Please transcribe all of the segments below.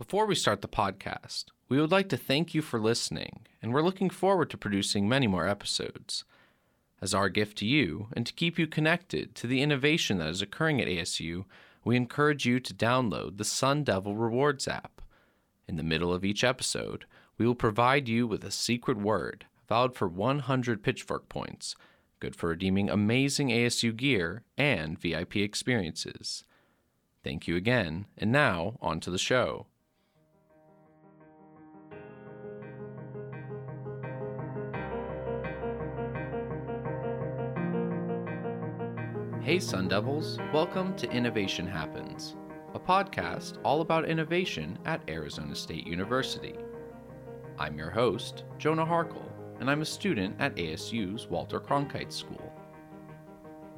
Before we start the podcast, we would like to thank you for listening, and we're looking forward to producing many more episodes. As our gift to you, and to keep you connected to the innovation that is occurring at ASU, we encourage you to download the Sun Devil Rewards app. In the middle of each episode, we will provide you with a secret word valid for 100 pitchfork points, good for redeeming amazing ASU gear and VIP experiences. Thank you again, and now on to the show. Hey, Sun Devils, welcome to Innovation Happens, a podcast all about innovation at Arizona State University. I'm your host, Jonah Harkle, and I'm a student at ASU's Walter Cronkite School.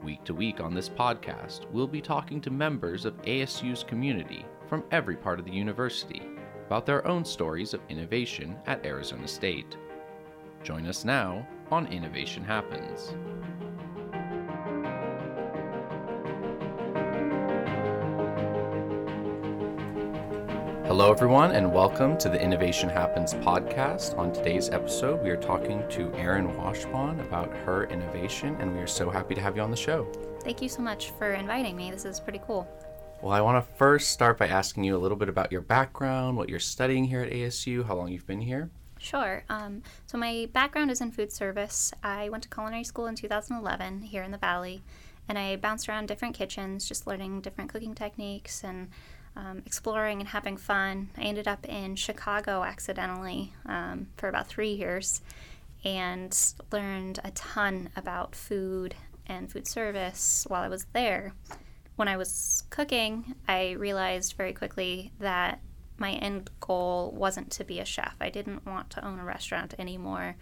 Week to week on this podcast, we'll be talking to members of ASU's community from every part of the university about their own stories of innovation at Arizona State. Join us now on Innovation Happens. Hello, everyone, and welcome to the Innovation Happens podcast. On today's episode, we are talking to Erin Washburn about her innovation, and we are so happy to have you on the show. Thank you so much for inviting me. This is pretty cool. Well, I want to first start by asking you a little bit about your background, what you're studying here at ASU, how long you've been here. Sure. Um, so, my background is in food service. I went to culinary school in 2011 here in the Valley, and I bounced around different kitchens, just learning different cooking techniques and um, exploring and having fun. I ended up in Chicago accidentally um, for about three years and learned a ton about food and food service while I was there. When I was cooking, I realized very quickly that my end goal wasn't to be a chef. I didn't want to own a restaurant anymore.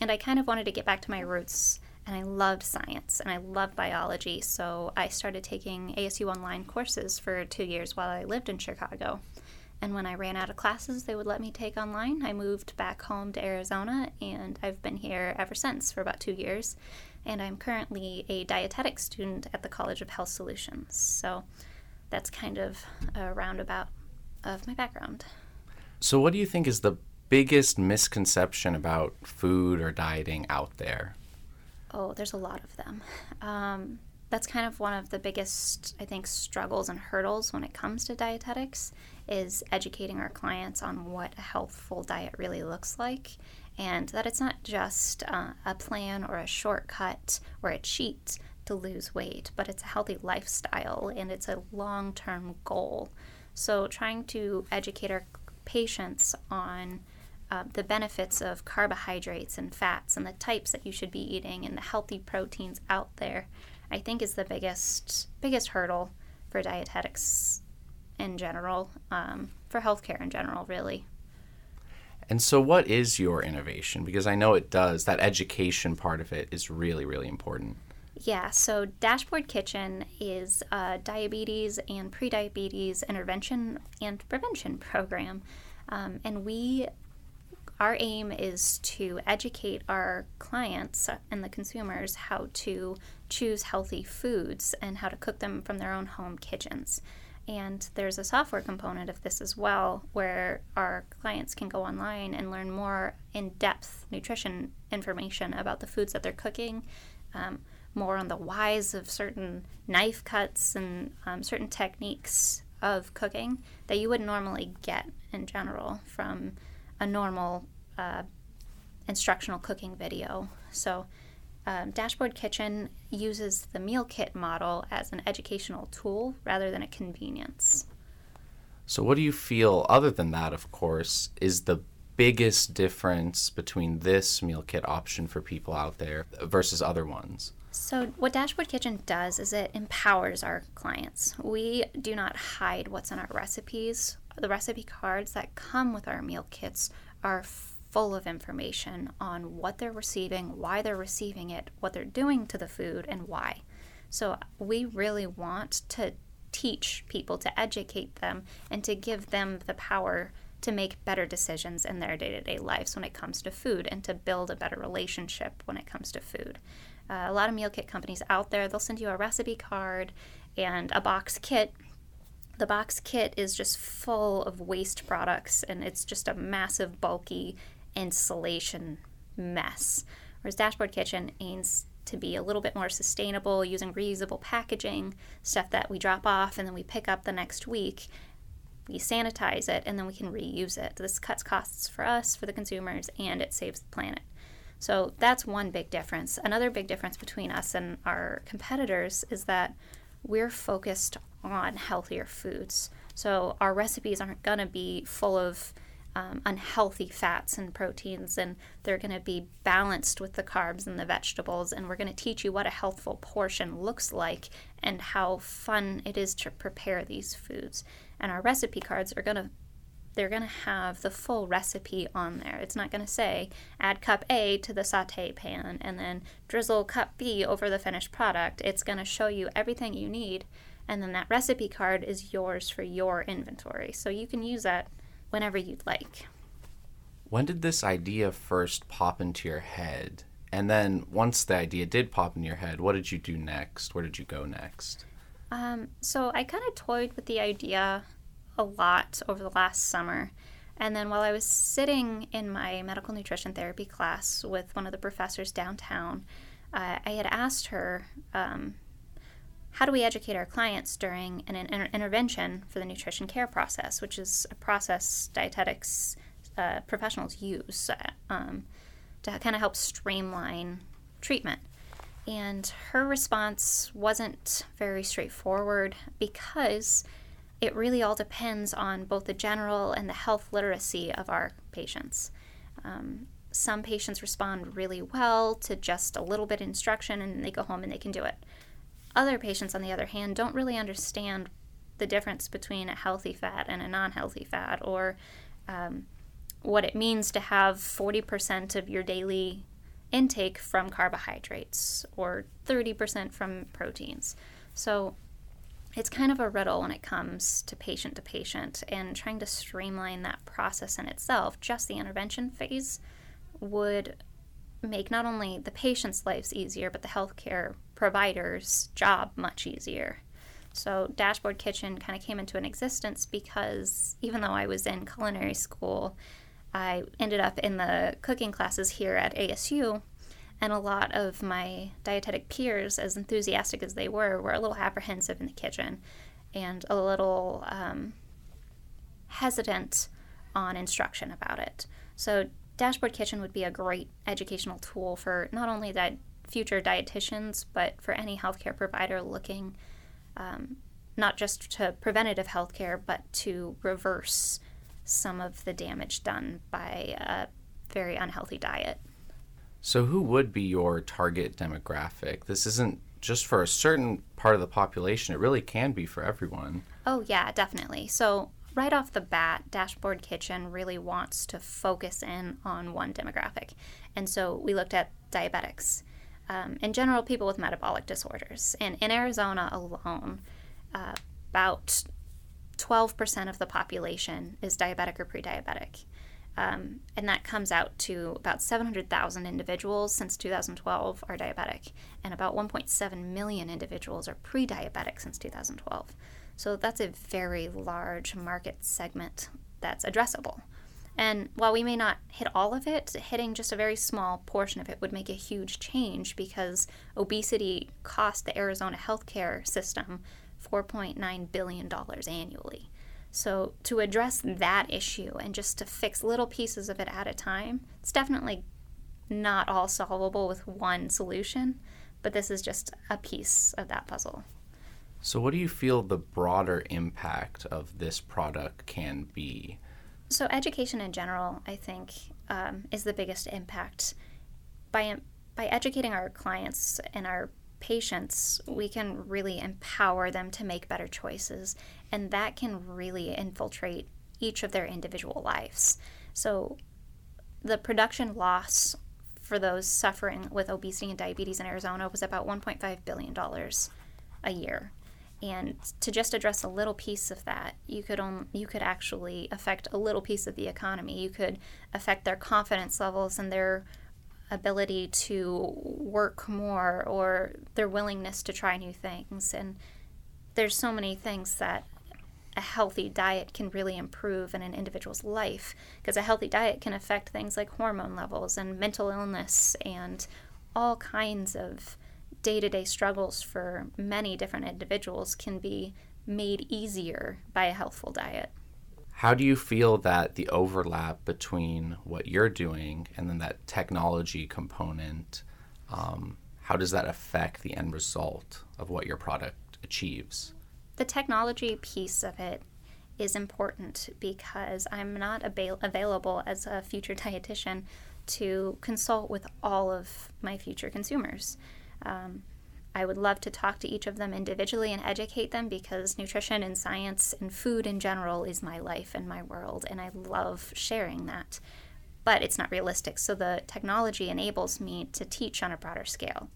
And I kind of wanted to get back to my roots and I loved science and I loved biology. So I started taking ASU online courses for two years while I lived in Chicago. And when I ran out of classes they would let me take online, I moved back home to Arizona and I've been here ever since for about two years. And I'm currently a dietetic student at the College of Health Solutions. So that's kind of a roundabout of my background. So, what do you think is the biggest misconception about food or dieting out there? Oh, there's a lot of them. Um, that's kind of one of the biggest, I think, struggles and hurdles when it comes to dietetics is educating our clients on what a healthful diet really looks like and that it's not just uh, a plan or a shortcut or a cheat to lose weight, but it's a healthy lifestyle and it's a long term goal. So, trying to educate our patients on uh, the benefits of carbohydrates and fats and the types that you should be eating and the healthy proteins out there, I think is the biggest biggest hurdle for dietetics in general, um, for healthcare in general, really. And so, what is your innovation? Because I know it does, that education part of it is really, really important. Yeah, so Dashboard Kitchen is a diabetes and prediabetes intervention and prevention program. Um, and we our aim is to educate our clients and the consumers how to choose healthy foods and how to cook them from their own home kitchens. And there's a software component of this as well, where our clients can go online and learn more in depth nutrition information about the foods that they're cooking, um, more on the whys of certain knife cuts and um, certain techniques of cooking that you would normally get in general from a normal uh, instructional cooking video. So, um, Dashboard Kitchen uses the meal kit model as an educational tool rather than a convenience. So, what do you feel, other than that, of course, is the biggest difference between this meal kit option for people out there versus other ones? So, what Dashboard Kitchen does is it empowers our clients. We do not hide what's in our recipes. The recipe cards that come with our meal kits are full of information on what they're receiving, why they're receiving it, what they're doing to the food, and why. So, we really want to teach people, to educate them, and to give them the power to make better decisions in their day to day lives when it comes to food and to build a better relationship when it comes to food. Uh, a lot of meal kit companies out there, they'll send you a recipe card and a box kit the box kit is just full of waste products and it's just a massive, bulky insulation mess. Whereas Dashboard Kitchen aims to be a little bit more sustainable using reusable packaging, stuff that we drop off and then we pick up the next week. We sanitize it and then we can reuse it. This cuts costs for us, for the consumers, and it saves the planet. So that's one big difference. Another big difference between us and our competitors is that we're focused on healthier foods. So our recipes aren't going to be full of um, unhealthy fats and proteins, and they're going to be balanced with the carbs and the vegetables. And we're going to teach you what a healthful portion looks like and how fun it is to prepare these foods. And our recipe cards are going to they're going to have the full recipe on there. It's not going to say add cup A to the saute pan and then drizzle cup B over the finished product. It's going to show you everything you need, and then that recipe card is yours for your inventory. So you can use that whenever you'd like. When did this idea first pop into your head? And then once the idea did pop in your head, what did you do next? Where did you go next? Um, so I kind of toyed with the idea a lot over the last summer. And then while I was sitting in my medical nutrition therapy class with one of the professors downtown, uh, I had asked her, um, how do we educate our clients during an inter- intervention for the nutrition care process, which is a process dietetics uh, professionals use um, to kind of help streamline treatment. And her response wasn't very straightforward because it really all depends on both the general and the health literacy of our patients. Um, some patients respond really well to just a little bit of instruction and they go home and they can do it. Other patients, on the other hand, don't really understand the difference between a healthy fat and a non healthy fat, or um, what it means to have 40% of your daily intake from carbohydrates or 30% from proteins. So it's kind of a riddle when it comes to patient to patient, and trying to streamline that process in itself, just the intervention phase, would make not only the patient's lives easier, but the healthcare provider's job much easier. So, Dashboard Kitchen kind of came into an existence because even though I was in culinary school, I ended up in the cooking classes here at ASU. And a lot of my dietetic peers, as enthusiastic as they were, were a little apprehensive in the kitchen and a little um, hesitant on instruction about it. So, Dashboard Kitchen would be a great educational tool for not only that future dietitians, but for any healthcare provider looking um, not just to preventative healthcare, but to reverse some of the damage done by a very unhealthy diet. So, who would be your target demographic? This isn't just for a certain part of the population, it really can be for everyone. Oh, yeah, definitely. So, right off the bat, Dashboard Kitchen really wants to focus in on one demographic. And so we looked at diabetics um, in general, people with metabolic disorders. And in Arizona alone, uh, about 12% of the population is diabetic or pre diabetic. Um, and that comes out to about 700,000 individuals since 2012 are diabetic, and about 1.7 million individuals are pre diabetic since 2012. So that's a very large market segment that's addressable. And while we may not hit all of it, hitting just a very small portion of it would make a huge change because obesity costs the Arizona healthcare system $4.9 billion annually. So, to address that issue and just to fix little pieces of it at a time, it's definitely not all solvable with one solution, but this is just a piece of that puzzle. So, what do you feel the broader impact of this product can be? So, education in general, I think, um, is the biggest impact. By, by educating our clients and our patients, we can really empower them to make better choices, and that can really infiltrate each of their individual lives. So, the production loss for those suffering with obesity and diabetes in Arizona was about $1.5 billion a year and to just address a little piece of that you could you could actually affect a little piece of the economy. You could affect their confidence levels and their ability to work more or their willingness to try new things. And there's so many things that a healthy diet can really improve in an individual's life because a healthy diet can affect things like hormone levels and mental illness and all kinds of day-to-day struggles for many different individuals can be made easier by a healthful diet. How do you feel that the overlap between what you're doing and then that technology component, um, how does that affect the end result of what your product achieves? The technology piece of it is important because I'm not avail- available as a future dietitian to consult with all of my future consumers. Um, I would love to talk to each of them individually and educate them because nutrition and science and food in general is my life and my world, and I love sharing that. But it's not realistic, so the technology enables me to teach on a broader scale.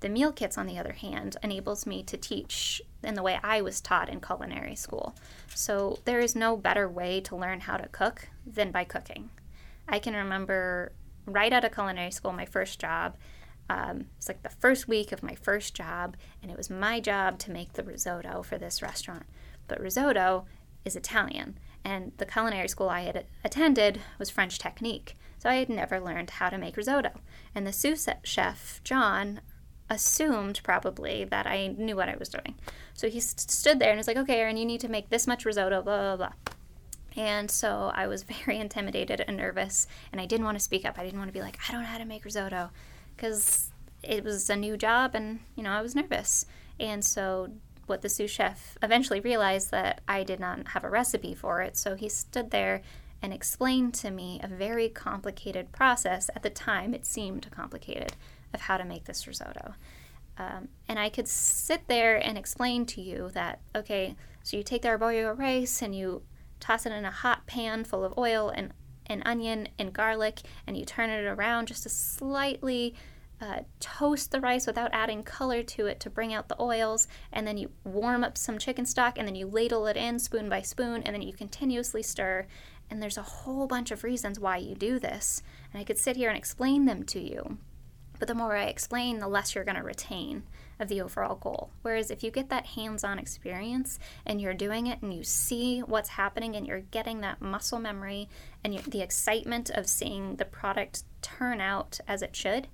The meal kits, on the other hand, enables me to teach in the way I was taught in culinary school. So there is no better way to learn how to cook than by cooking. I can remember right out of culinary school, my first job, um, it's like the first week of my first job, and it was my job to make the risotto for this restaurant. But risotto is Italian, and the culinary school I had attended was French technique. So I had never learned how to make risotto. And the sous chef, John, assumed probably that I knew what I was doing. So he st- stood there and was like, okay, Erin, you need to make this much risotto, blah, blah, blah. And so I was very intimidated and nervous, and I didn't want to speak up. I didn't want to be like, I don't know how to make risotto because it was a new job and, you know, I was nervous. And so what the sous chef eventually realized that I did not have a recipe for it. So he stood there and explained to me a very complicated process. At the time, it seemed complicated of how to make this risotto. Um, and I could sit there and explain to you that, okay, so you take the arborio rice and you toss it in a hot pan full of oil and an onion and garlic, and you turn it around just to slightly uh, toast the rice without adding color to it to bring out the oils, and then you warm up some chicken stock, and then you ladle it in spoon by spoon, and then you continuously stir. And there's a whole bunch of reasons why you do this, and I could sit here and explain them to you. But the more I explain, the less you're going to retain of the overall goal. Whereas if you get that hands on experience and you're doing it and you see what's happening and you're getting that muscle memory and the excitement of seeing the product turn out as it should,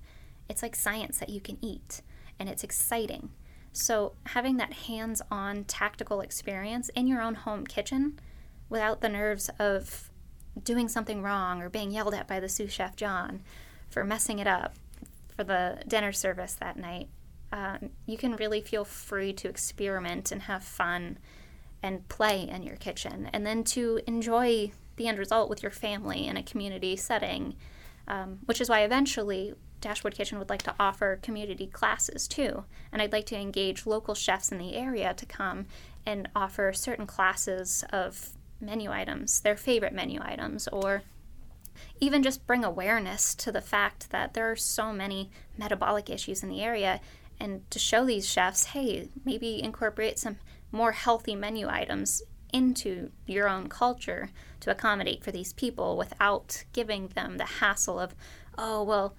it's like science that you can eat and it's exciting. So, having that hands on tactical experience in your own home kitchen without the nerves of doing something wrong or being yelled at by the sous chef John for messing it up for the dinner service that night um, you can really feel free to experiment and have fun and play in your kitchen, and then to enjoy the end result with your family in a community setting, um, which is why eventually Dashboard Kitchen would like to offer community classes too. And I'd like to engage local chefs in the area to come and offer certain classes of menu items, their favorite menu items, or even just bring awareness to the fact that there are so many metabolic issues in the area and to show these chefs, hey, maybe incorporate some more healthy menu items into your own culture to accommodate for these people without giving them the hassle of, oh, well,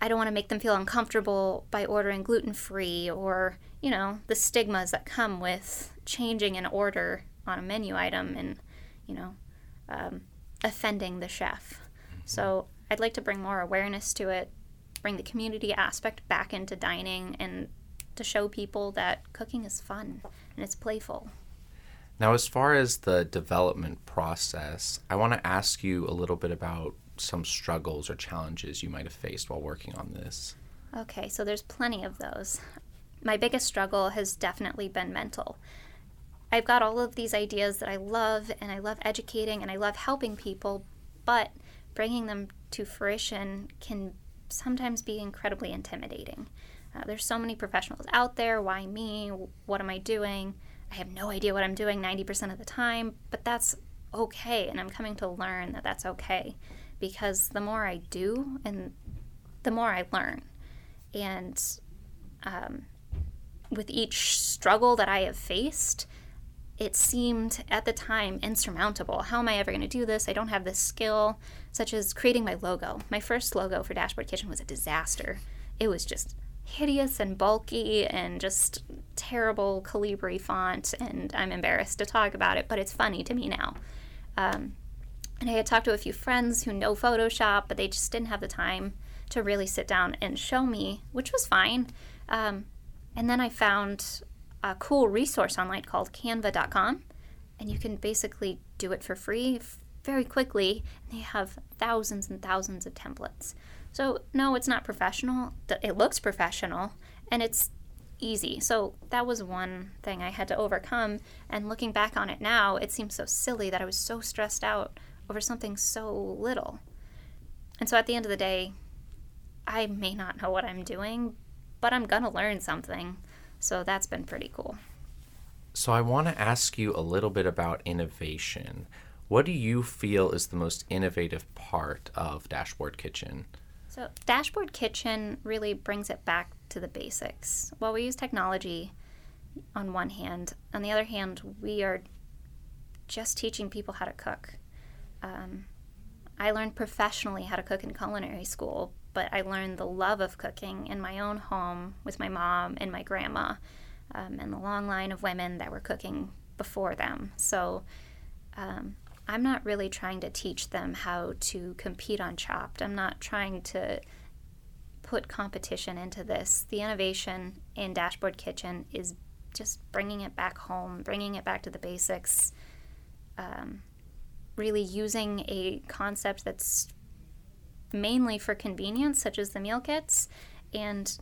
I don't want to make them feel uncomfortable by ordering gluten free or, you know, the stigmas that come with changing an order on a menu item and, you know, um, offending the chef. So I'd like to bring more awareness to it bring the community aspect back into dining and to show people that cooking is fun and it's playful. Now, as far as the development process, I want to ask you a little bit about some struggles or challenges you might have faced while working on this. Okay, so there's plenty of those. My biggest struggle has definitely been mental. I've got all of these ideas that I love, and I love educating and I love helping people, but bringing them to fruition can sometimes be incredibly intimidating. Uh, there's so many professionals out there. Why me? What am I doing? I have no idea what I'm doing 90% of the time, but that's okay. And I'm coming to learn that that's okay because the more I do and the more I learn. And um, with each struggle that I have faced, it seemed at the time insurmountable. How am I ever going to do this? I don't have this skill, such as creating my logo. My first logo for Dashboard Kitchen was a disaster. It was just hideous and bulky and just terrible Calibri font, and I'm embarrassed to talk about it, but it's funny to me now. Um, and I had talked to a few friends who know Photoshop, but they just didn't have the time to really sit down and show me, which was fine. Um, and then I found a cool resource online called canva.com, and you can basically do it for free very quickly. And they have thousands and thousands of templates. So, no, it's not professional. It looks professional and it's easy. So, that was one thing I had to overcome. And looking back on it now, it seems so silly that I was so stressed out over something so little. And so, at the end of the day, I may not know what I'm doing, but I'm to learn something. So, that's been pretty cool. So, I want to ask you a little bit about innovation. What do you feel is the most innovative part of Dashboard Kitchen? So, Dashboard Kitchen really brings it back to the basics. While we use technology on one hand, on the other hand, we are just teaching people how to cook. Um, I learned professionally how to cook in culinary school, but I learned the love of cooking in my own home with my mom and my grandma um, and the long line of women that were cooking before them. So, um, I'm not really trying to teach them how to compete on Chopped. I'm not trying to put competition into this. The innovation in Dashboard Kitchen is just bringing it back home, bringing it back to the basics, um, really using a concept that's mainly for convenience, such as the meal kits, and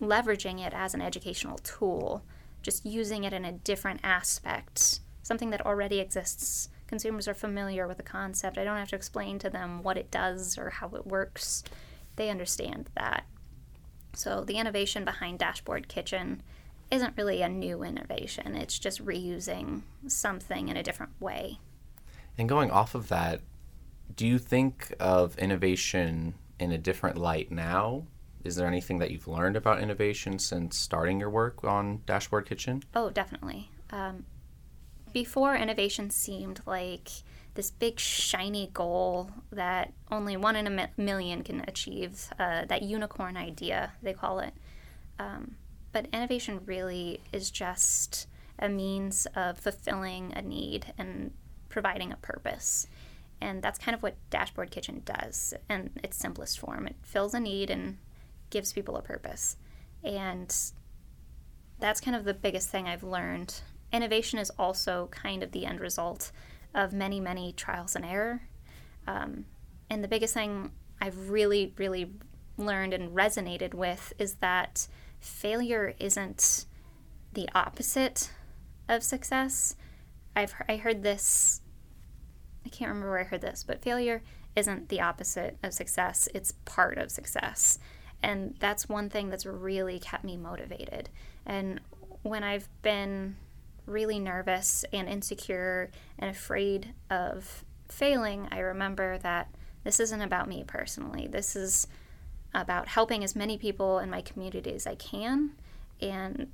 leveraging it as an educational tool, just using it in a different aspect, something that already exists consumers are familiar with the concept. I don't have to explain to them what it does or how it works. They understand that. So the innovation behind Dashboard Kitchen isn't really a new innovation. It's just reusing something in a different way. And going off of that, do you think of innovation in a different light now? Is there anything that you've learned about innovation since starting your work on Dashboard Kitchen? Oh, definitely. Um, before innovation seemed like this big shiny goal that only one in a million can achieve, uh, that unicorn idea, they call it. Um, but innovation really is just a means of fulfilling a need and providing a purpose. And that's kind of what Dashboard Kitchen does in its simplest form. It fills a need and gives people a purpose. And that's kind of the biggest thing I've learned innovation is also kind of the end result of many, many trials and error. Um, and the biggest thing I've really, really learned and resonated with is that failure isn't the opposite of success. I've I heard this. I can't remember where I heard this, but failure isn't the opposite of success. It's part of success, and that's one thing that's really kept me motivated. And when I've been really nervous and insecure and afraid of failing, I remember that this isn't about me personally. This is about helping as many people in my community as I can, and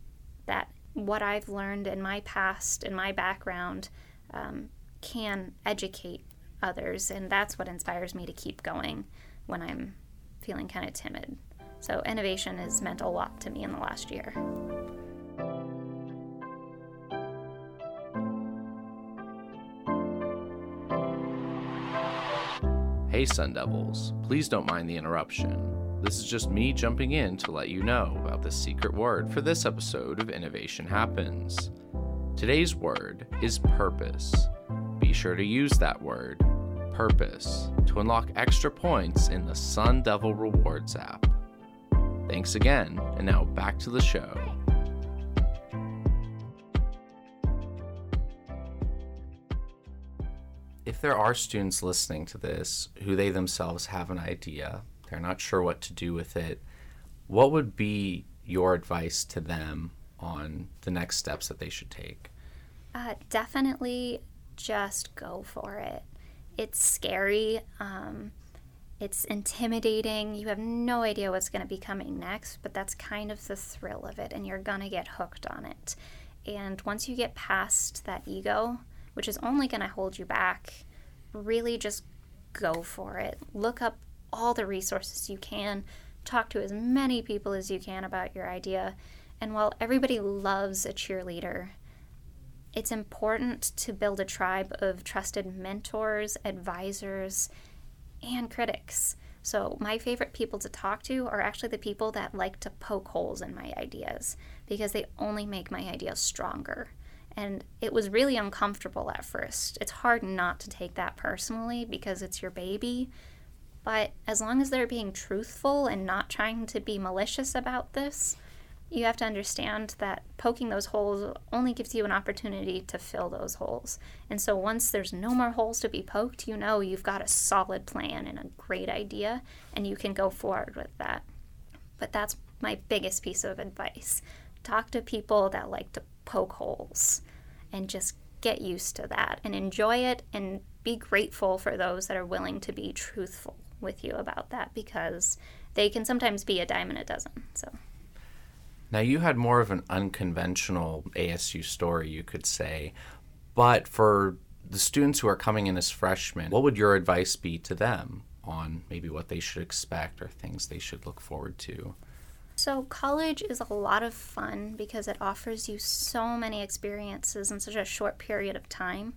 that what I've learned in my past, in my background, um, can educate others. And that's what inspires me to keep going when I'm feeling kind of timid. So, innovation has meant a lot to me in the last year. Hey Sun Devils, please don't mind the interruption. This is just me jumping in to let you know about the secret word for this episode of Innovation Happens. Today's word is purpose. Be sure to use that word, purpose, to unlock extra points in the Sun Devil Rewards app. Thanks again, and now back to the show. if there are students listening to this who they themselves have an idea, they're not sure what to do with it, what would be your advice to them on the next steps that they should take? Uh, definitely just go for it. It's scary. Um, it's intimidating. You have no idea what's going to be coming next, but that's kind of the thrill of it, and you're going to get hooked on it. And once you get past that ego, which is only going to hold you back, really just go for it. Look up all the resources you can. talk to as many people as you can about your idea. And while everybody loves a cheerleader, it's important to build a tribe of trusted mentors, advisors, and critics. So, my favorite people to talk to are actually the people that like to poke holes in my ideas because they only make my ideas stronger. And it was really uncomfortable at first. It's hard not to take that personally because it's your baby. But as long as they're being truthful and not trying to be malicious about this, you have to understand that poking those holes only gives you an opportunity to fill those holes. And so once there's no more holes to be poked, you know you've got a solid plan and a great idea, and you can go forward with that. But that's my biggest piece of advice. Talk to people that like to poke holes and just get used to that and enjoy it and be grateful for those that are willing to be truthful with you about that because they can sometimes be a dime in a dozen. So now, you had more of an unconventional ASU story, you could say. But for the students who are coming in as freshmen, what would your advice be to them on maybe what they should expect or things they should look forward to? So, college is a lot of fun because it offers you so many experiences in such a short period of time.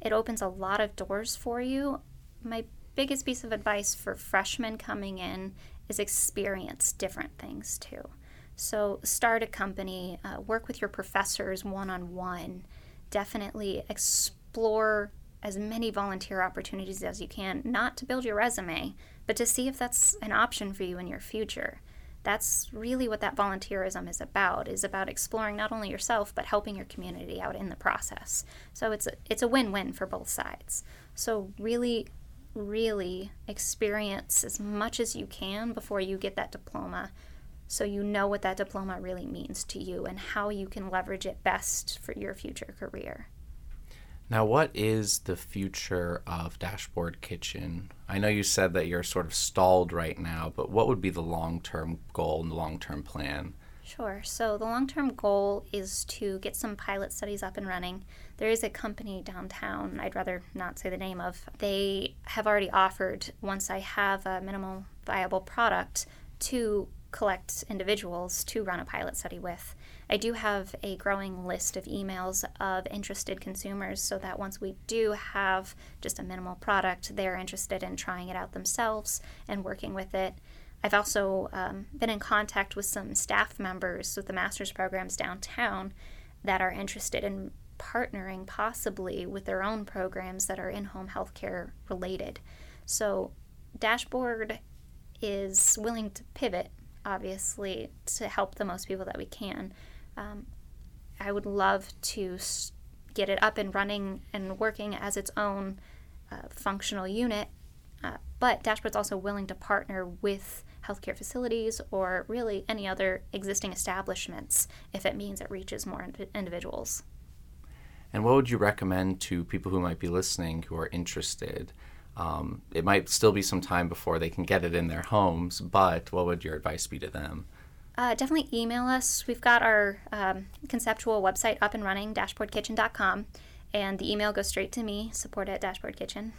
It opens a lot of doors for you. My biggest piece of advice for freshmen coming in is experience different things too. So, start a company, uh, work with your professors one on one, definitely explore as many volunteer opportunities as you can, not to build your resume, but to see if that's an option for you in your future. That's really what that volunteerism is about, is about exploring not only yourself but helping your community out in the process. So it's a, it's a win-win for both sides. So really really experience as much as you can before you get that diploma so you know what that diploma really means to you and how you can leverage it best for your future career. Now, what is the future of Dashboard Kitchen? I know you said that you're sort of stalled right now, but what would be the long term goal and the long term plan? Sure. So, the long term goal is to get some pilot studies up and running. There is a company downtown, I'd rather not say the name of. They have already offered, once I have a minimal viable product, to collect individuals to run a pilot study with. I do have a growing list of emails of interested consumers so that once we do have just a minimal product, they're interested in trying it out themselves and working with it. I've also um, been in contact with some staff members with the master's programs downtown that are interested in partnering possibly with their own programs that are in home healthcare related. So, Dashboard is willing to pivot obviously, to help the most people that we can. Um, I would love to get it up and running and working as its own uh, functional unit, uh, but Dashboard's also willing to partner with healthcare facilities or really any other existing establishments if it means it reaches more ind- individuals. And what would you recommend to people who might be listening who are interested? Um, it might still be some time before they can get it in their homes, but what would your advice be to them? Uh, definitely email us. We've got our um, conceptual website up and running, dashboardkitchen.com, and the email goes straight to me, support at dashboardkitchen.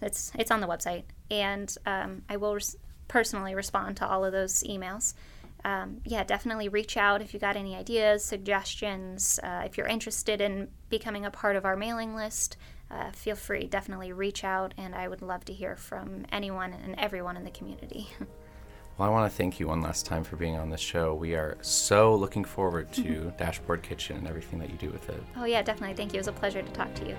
It's, it's on the website, and um, I will res- personally respond to all of those emails. Um, yeah, definitely reach out if you got any ideas, suggestions. Uh, if you're interested in becoming a part of our mailing list, uh, feel free, definitely reach out, and I would love to hear from anyone and everyone in the community. Well, I want to thank you one last time for being on the show. We are so looking forward to Dashboard Kitchen and everything that you do with it. Oh, yeah, definitely. Thank you. It was a pleasure to talk to you.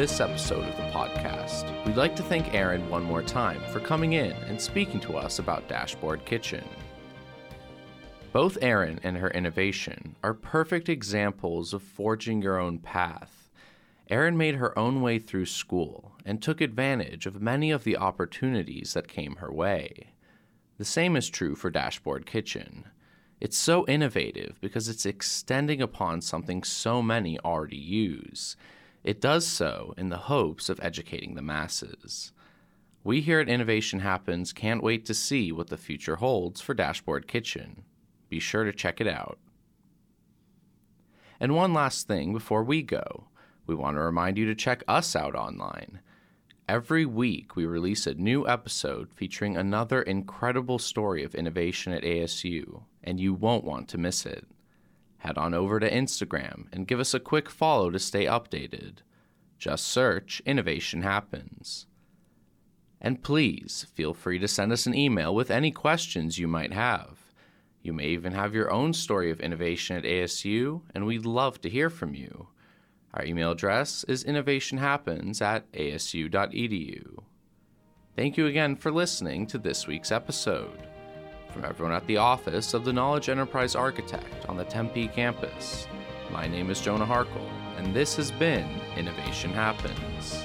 This episode of the podcast, we'd like to thank Erin one more time for coming in and speaking to us about Dashboard Kitchen. Both Erin and her innovation are perfect examples of forging your own path. Erin made her own way through school and took advantage of many of the opportunities that came her way. The same is true for Dashboard Kitchen. It's so innovative because it's extending upon something so many already use. It does so in the hopes of educating the masses. We here at Innovation Happens can't wait to see what the future holds for Dashboard Kitchen. Be sure to check it out. And one last thing before we go we want to remind you to check us out online. Every week, we release a new episode featuring another incredible story of innovation at ASU, and you won't want to miss it. Head on over to Instagram and give us a quick follow to stay updated. Just search Innovation Happens. And please feel free to send us an email with any questions you might have. You may even have your own story of innovation at ASU, and we'd love to hear from you. Our email address is innovationhappens at asu.edu. Thank you again for listening to this week's episode. From everyone at the office of the Knowledge Enterprise Architect on the Tempe campus, my name is Jonah Harkle, and this has been Innovation Happens.